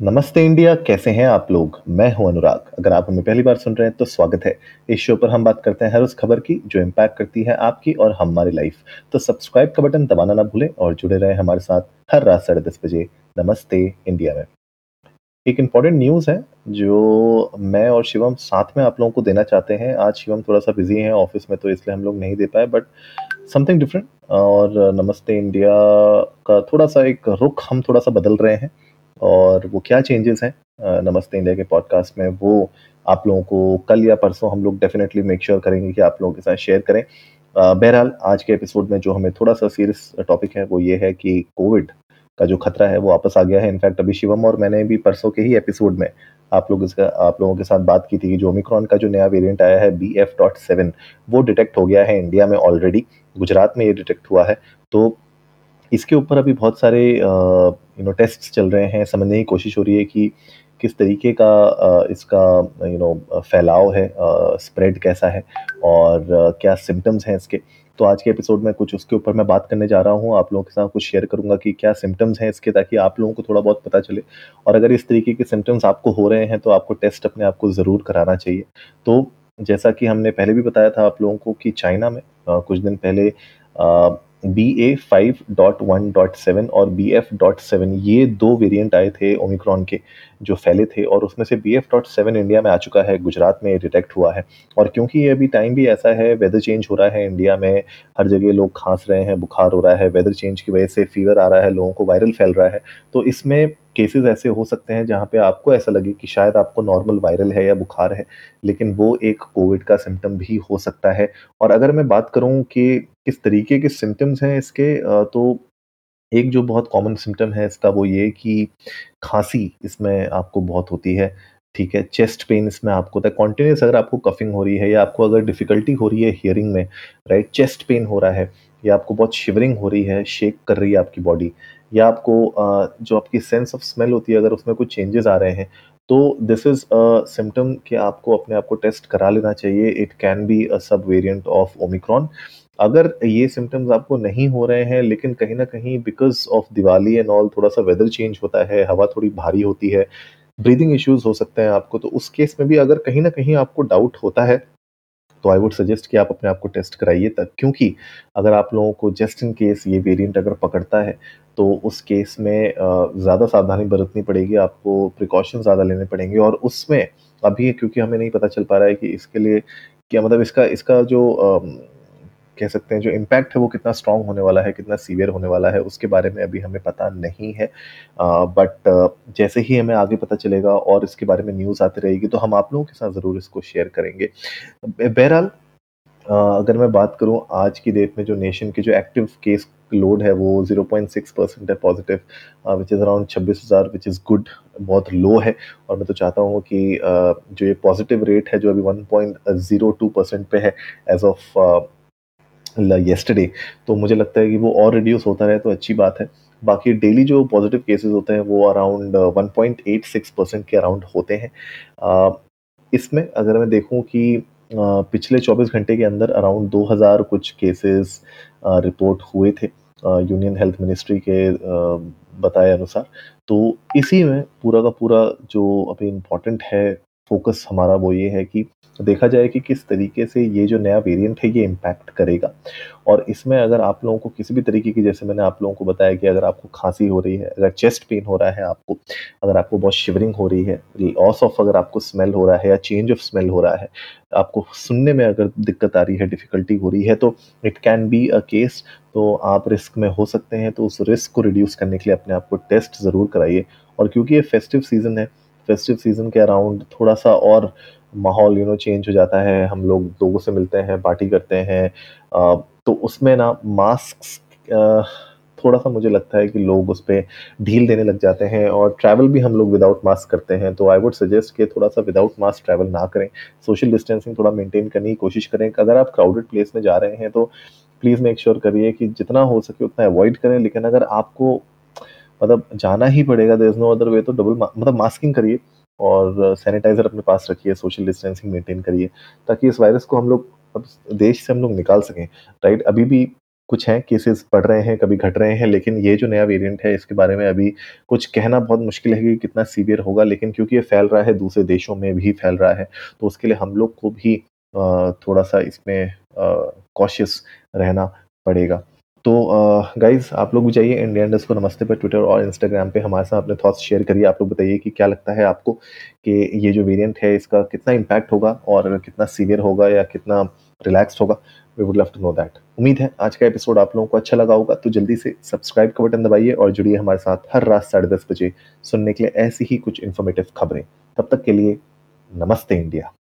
नमस्ते इंडिया, कैसे हैं आप लोग? मैं हूँ अनुराग। अगर आप हमें पहली बार सुन रहे हैं तो स्वागत है। इस शो पर हम बात करते हैं हर उस खबर की जो इम्पैक्ट करती है आपकी और हमारी लाइफ तो सब्सक्राइब का बटन दबाना ना भूलें और जुड़े रहें हमारे साथ हर रात साढ़े दस बजे। नमस्ते इंडिया में। एक इंपॉर्टेंट न्यूज़ है, जो मैं और शिवम साथ में आप लोगों को देना चाहते हैं। आज शिवम थोड़ा सा बिज़ी है ऑफ़िस में तो इसलिए हम लोग नहीं दे पाए बट समथिंग डिफरेंट और नमस्ते इंडिया का थोड़ा सा एक रुख हम थोड़ा सा बदल रहे हैं। और वो क्या चेंजेस हैं नमस्ते इंडिया के पॉडकास्ट में, वो आप लोगों को कल या परसों हम लोग डेफिनेटली मेक श्योर करेंगे कि आप लोगों के साथ शेयर करें। बहरहाल, आज के एपिसोड में जो हमें थोड़ा सा सीरियस टॉपिक है, वो ये है कि कोविड का जो खतरा है, वो वापस आ गया है। इनफैक्ट अभी शिवम और मैंने भी परसों के ही एपिसोड में आप लोग इसका, आप लोगों के साथ बात की थी कि जो ओमिक्रॉन का जो नया वेरिएंट आया है बी एफ़ डॉट सेवन वो डिटेक्ट हो गया है इंडिया में ऑलरेडी गुजरात में ये डिटेक्ट हुआ है। तो इसके ऊपर अभी बहुत सारे यू नो टेस्ट चल रहे हैं, समझने की कोशिश हो रही है कि किस तरीके का इसका यू नो फैलाव है स्प्रेड कैसा है और क्या सिम्टम्स हैं इसके। तो आज के एपिसोड में कुछ उसके ऊपर मैं बात करने जा रहा हूँ, आप लोगों के साथ कुछ शेयर करूँगा कि क्या सिम्टम्स हैं इसके ताकि आप लोगों को थोड़ा बहुत पता चले। और अगर इस तरीके के सिम्टम्स आपको हो रहे हैं तो आपको टेस्ट अपने आप को ज़रूर कराना चाहिए। तो जैसा कि हमने पहले भी बताया था आप लोगों को कि चाइना में कुछ दिन पहले B A five dot one dot seven और बी एफ़ डॉट सेवन ये दो वेरिएंट आए थे ओमिक्रॉन के, जो फैले थे और उसमें से B F dot seven India में आ चुका है, गुजरात में डिटेक्ट हुआ है। और क्योंकि ये अभी टाइम भी ऐसा है वेदर चेंज हो रहा है इंडिया में, हर जगह लोग खांस रहे हैं, बुखार हो रहा है वेदर चेंज की वजह से फीवर आ रहा है, लोगों को वायरल फैल रहा है तो इसमें केसेस ऐसे हो सकते हैं जहाँ पे आपको ऐसा लगे कि शायद आपको नॉर्मल वायरल है या बुखार है, लेकिन वो एक कोविड का सिम्टम भी हो सकता है। और अगर मैं बात करूँ कि किस तरीके के सिम्टम्स हैं इसके तो एक जो बहुत कॉमन सिम्टम है इसका वो ये कि खांसी इसमें आपको बहुत होती है, ठीक है? चेस्ट पेन इसमें आपको होता है। कॉन्टिन्यूस अगर आपको कफिंग हो रही है या आपको अगर डिफ़िकल्टी हो रही है हियरिंग में राइट चेस्ट पेन हो रहा है या आपको बहुत शिवरिंग हो रही है शेक कर रही है आपकी बॉडी या आपको जो आपकी सेंस ऑफ़ स्मेल होती है, अगर उसमें कुछ चेंजेस आ रहे हैं तो दिस इज़ अ सिम्टम कि आपको अपने आप को टेस्ट करा लेना चाहिए। इट कैन बी अ सब वेरिएंट ऑफ़ ओमिक्रॉन अगर ये सिम्टम्स आपको नहीं हो रहे हैं, लेकिन कहीं ना कहीं because of Diwali and all थोड़ा सा वेदर चेंज होता है, हवा थोड़ी भारी होती है ब्रीदिंग इश्यूज़ हो सकते हैं आपको तो उस केस में भी अगर कहीं ना कहीं आपको डाउट होता है तो आई वुड सजेस्ट कि आप अपने आप को टेस्ट कराइए तक क्योंकि अगर आप लोगों को जस्ट इन केस ये वेरिएंट अगर पकड़ता है तो उस केस में ज़्यादा सावधानी बरतनी पड़ेगी, आपको प्रिकॉशन ज़्यादा लेने पड़ेंगे और उसमें अभी क्योंकि हमें नहीं पता चल पा रहा है कि इसके लिए क्या मतलब इसका इसका जो कह सकते हैं, जो इम्पैक्ट है वो कितना स्ट्रांग होने वाला है, कितना सीवियर होने वाला है, उसके बारे में अभी हमें पता नहीं है। बट जैसे ही हमें आगे पता चलेगा और इसके बारे में न्यूज़ आती रहेगी तो हम आप लोगों के साथ ज़रूर इसको शेयर करेंगे। बहरहाल अगर मैं बात करूँ आज की डेट में जो नेशन के जो एक्टिव केस लोड है वो 0.6 परसेंट है पॉजिटिव विच इज़ अराउंड छब्बीस हज़ार विच इज़ गुड बहुत लो है। और मैं तो चाहता हूँ कि जो ये पॉजिटिव रेट है, जो अभी 1.02 परसेंट पे है एज ऑफ़ येस्टरडे तो मुझे लगता है कि वो और रिड्यूस होता रहे तो अच्छी बात है। बाकी डेली जो पॉजिटिव केसेस होते हैं, वो अराउंड 1.86 परसेंट के अराउंड होते हैं। इसमें अगर मैं देखूँ कि पिछले 24 घंटे के अंदर अराउंड 2000 कुछ केसेस रिपोर्ट हुए थे यूनियन हेल्थ मिनिस्ट्री के बताए अनुसार। तो इसी में पूरा का पूरा जो अभी इम्पोर्टेंट है फोकस हमारा वो ये है कि देखा जाए कि किस तरीके से ये जो नया वेरिएंट है, ये इम्पैक्ट करेगा। और इसमें अगर आप लोगों को किसी भी तरीके की, जैसे मैंने आप लोगों को बताया कि अगर आपको खांसी हो रही है, अगर चेस्ट पेन हो रहा है आपको, अगर आपको बहुत शिवरिंग हो रही है लॉस ऑफ़ अगर आपको स्मेल हो रहा है या चेंज ऑफ़ स्मेल हो रहा है, आपको सुनने में अगर दिक्कत आ रही है डिफ़िकल्टी हो रही है तो it can be a case तो आप रिस्क में हो सकते हैं तो उस रिस्क को रिड्यूस करने के लिए अपने आप को टेस्ट ज़रूर कराइए। और क्योंकि ये फेस्टिव सीज़न है फेस्टिव सीज़न के अराउंड थोड़ा सा और माहौल यू नो चेंज हो जाता है। हम लोग लोगों से मिलते हैं पार्टी करते हैं। तो उसमें ना मास्क थोड़ा सा मुझे लगता है कि लोग उस पर ढील देने लग जाते हैं और ट्रैवल भी हम लोग विदाउट मास्क करते हैं। तो आई वुड सजेस्ट कि थोड़ा सा विदाउट मास्क ट्रैवल ना करें। सोशल डिस्टेंसिंग थोड़ा मेंटेन करने की कोशिश करें। अगर आप क्राउडेड प्लेस में जा रहे हैं तो प्लीज़ मेक श्योर करिए कि जितना हो सके उतना अवॉइड करें। लेकिन अगर आपको मतलब जाना ही पड़ेगा there is no other way तो डबल मतलब मास्किंग करिए और सैनिटाइज़र अपने पास रखिए सोशल डिस्टेंसिंग मेंटेन करिए, ताकि इस वायरस को हम लोग देश से हम लोग निकाल सकें राइट अभी भी कुछ हैं केसेस बढ़ रहे हैं, कभी घट रहे हैं, लेकिन ये जो नया वेरिएंट है, इसके बारे में अभी कुछ कहना बहुत मुश्किल है कि कितना सीवियर होगा, लेकिन क्योंकि ये फैल रहा है, दूसरे देशों में भी फैल रहा है तो उसके लिए हम लोग को भी थोड़ा सा इसमें कॉशियस रहना पड़ेगा। तो गाइज़ आप लोग भी जाइए इंडिया इंडस्ट को नमस्ते पर ट्विटर और इंस्टाग्राम पे। हमारे साथ अपने थॉट्स शेयर करिए। आप लोग बताइए कि क्या लगता है आपको कि ये जो वेरिएंट है, इसका कितना इम्पैक्ट होगा और कितना सीवियर होगा या कितना रिलैक्स होगा? We would love to know that उम्मीद है आज का एपिसोड आप लोगों को अच्छा लगा होगा तो जल्दी से सब्सक्राइब का बटन दबाइए और जुड़िए हमारे साथ हर रात साढ़े दस बजे सुनने के लिए ऐसी ही कुछ इन्फॉर्मेटिव खबरें। तब तक के लिए नमस्ते इंडिया